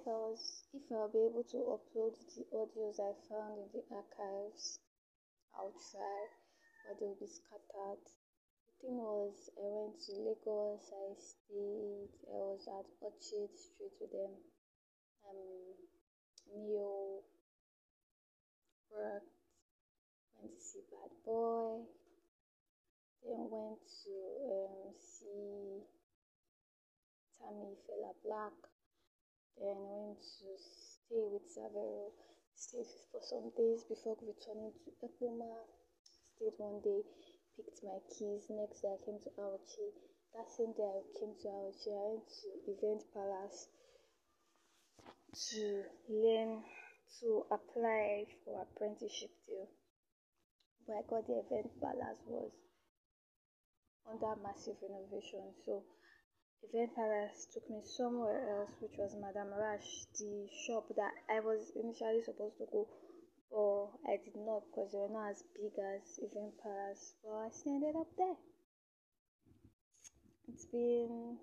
if I was if I'll be able to upload the audios I found in the archives, I'll try, but they'll be scattered. The thing was, I went to Lagos, I stayed, I was at Orchard Street with them, um, Neo, worked, went to see Bad Boy, then went to um, see Tammy Fela Black, then went to stay with Savero, stayed for some days before returning to Ekpoma, stayed one day, picked my keys, next day I came to Auchi, that same day I came to Auchi, I went to Event Palace to learn to apply for apprenticeship deal. Where I got the Event Palace was under massive renovation. So Event Palace took me somewhere else, which was Madame Rash, the shop that I was initially supposed to go, but I did not because they were not as big as Event Palace. But I still ended up there. It's been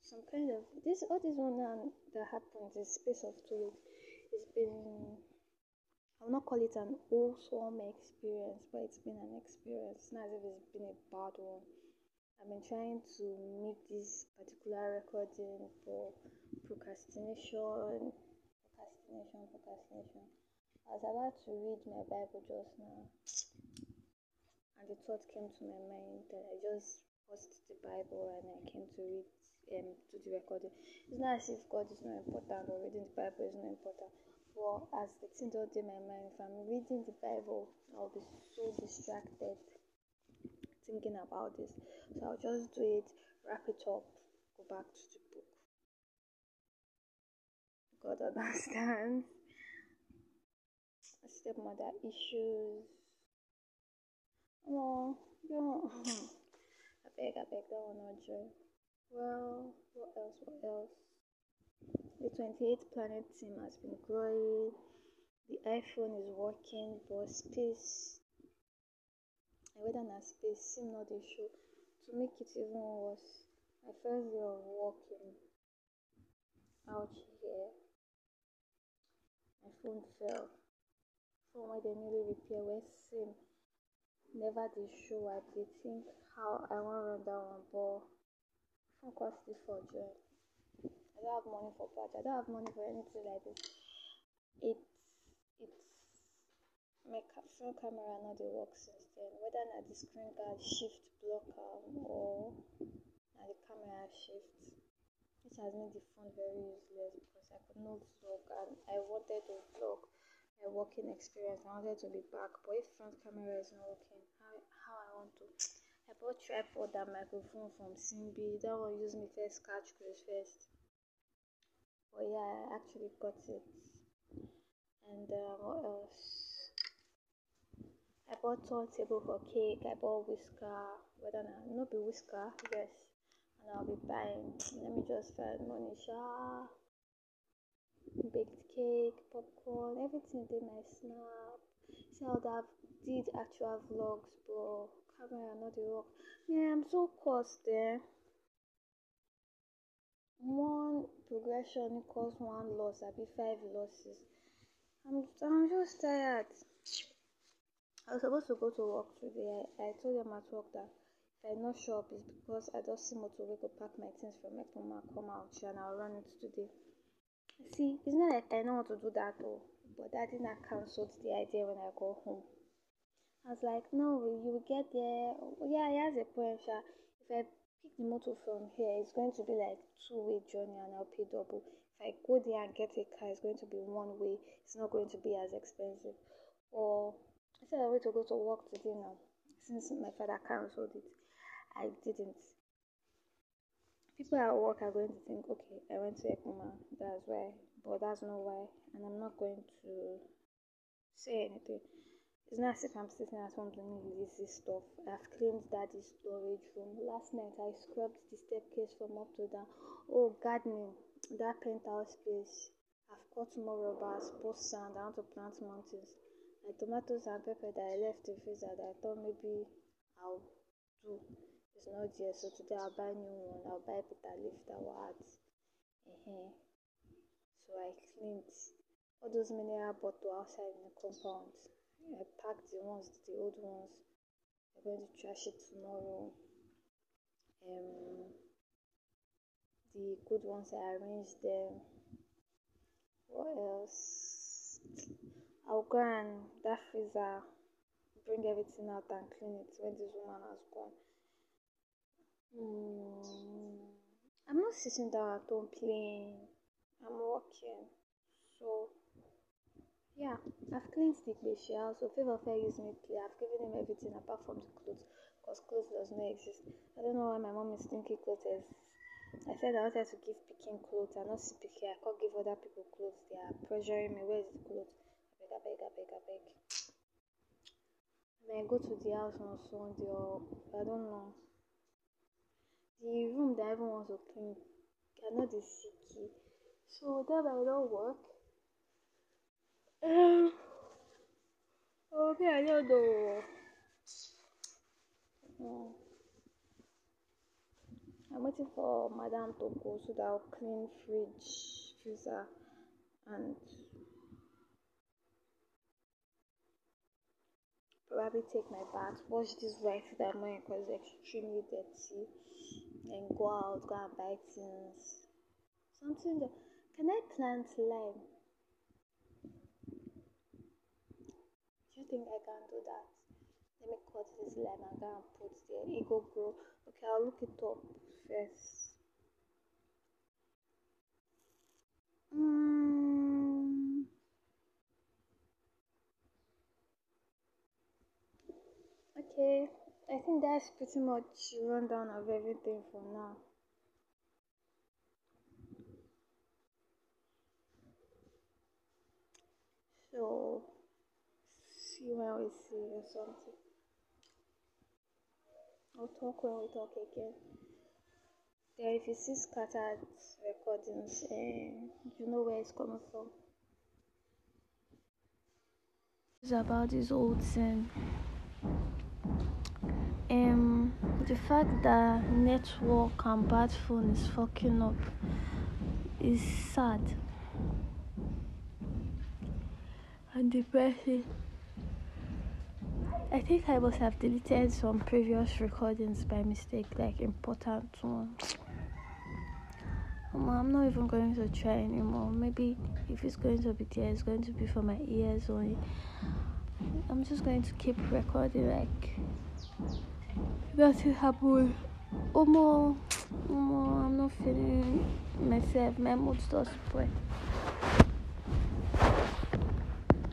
some kind of this all this one that happened in space of two weeks. It's been I will not call it an awesome experience, but it's been an experience. Not as if it's been a bad one. I've been trying to make this particular recording for procrastination, procrastination, procrastination. I was about to read my Bible just now, and the thought came to my mind that I just paused the Bible and I came to read um to the recording. It's not as if God is not important or reading the Bible is not important. But as the thing don't my mind, if I'm reading the Bible, I'll be so distracted thinking about this. So I'll just do it, wrap it up, go back to the book. God understands. Stepmother issues. Oh, yeah. I beg, I beg, not joy. Well, what else? What else? The 28th planet team has been growing. The iPhone is working, but space whether na space sim no dey show to make it even worse. My first day of walking out here. My phone fell. Phone wey dem newly repair. Wey sim never dey show. I dey think how i wan run that one but phone come still fall join i don't have money for patch i don't have money for anything like this. It it's my front camera not dey work since then whether na the screen guard shift block or na the camera shift which has made the phone very useless because I could not vlog and I wanted to vlog my working experience I wanted to be back but if front camera is not working how how I want to I bought tripod and microphone from Simbi that one use me first catch cruise first. But yeah I actually got it. And uh, what else I bought turntable for cake. I bought whisker. Whether not, not be whisker, yes. And I'll be buying. Let me just find money. Baked cake, popcorn, everything did my snap. See how that did actual vlogs, but camera not the work. Yeah, I'm so cursed eh? there. One progression equals one loss. I'll be five losses. I'm I'm just tired. I was supposed to go to work today. I, I told them at work that if I not show up, it's because I just see motorway go pack my things from my mama come out and I'll run it today. See, it's not like I know how to do that though, but that did not cancel the idea when I go home. I was like, no, you will get there. Yeah, he has a point. If I pick the motor from here, it's going to be like two-way journey and I'll pay double. If I go there and get a car, it's going to be one way. It's not going to be as expensive. Or I said I wait to go to work today now. Since my father cancelled it, I didn't. People at work are going to think, okay, I went to Ekpoma, that's why, but that's not why, and I'm not going to say anything. It's not as if I'm sitting at home doing lazy stuff. I've cleaned daddy's storage room. Last night I scrubbed the staircase from up to down. Oh, gardening, that penthouse space. I've cut more rubbers, post sand, I want to plant mountains like tomatoes and pepper that I left in freezer that I thought maybe I'll do is not there. So today I'll buy new one. I'll buy bitter leaf that will add. Uh-huh. So I cleaned all those mineral bottle outside in the compound. I packed the ones, the old ones. I'm going to trash it tomorrow. Um, the good ones I arranged them. What else? I'll go and that freezer, bring everything out and clean it when this woman has gone. Mm, I'm not sitting down at home playing. I'm working. So yeah, I've cleaned the Beshi house. So favor fair use me play. I've given him everything apart from the clothes. Because clothes does not exist. I don't know why my mom is thinking clothes. I said I wanted to give picking clothes and not CPK. I can't give other people clothes. They are pressuring me. Where is the clothes? I beg, I beg, I I I go to the house on Sunday or I don't know. The room that everyone wants to clean cannot the key. So that might not work. Um, okay, I don't know. Yeah. I'm waiting for Madame to go so that I'll clean fridge, freezer, and probably take my bath, wash this white that wearing because it's extremely dirty, and go out, go and buy things. Something that can I plant lime? Do you think I can do that? Let me cut this lime and go and put there. It go grow. Okay, I'll look it up first. Okay, I think that's pretty much rundown of everything for now. So, see when we see or something. I'll talk when we talk again. There, if you see scattered recordings, uh, you know where it's coming from. It's about this old thing. The fact that network and bad phone is fucking up is sad and depressing. I think I must have deleted some previous recordings by mistake, like important ones. I'm not even going to try anymore. Maybe if it's going to be there, it's going to be for my ears only. I'm just going to keep recording like That's it happened. Omo, omo, I'm not feeling myself. My mood starts spread.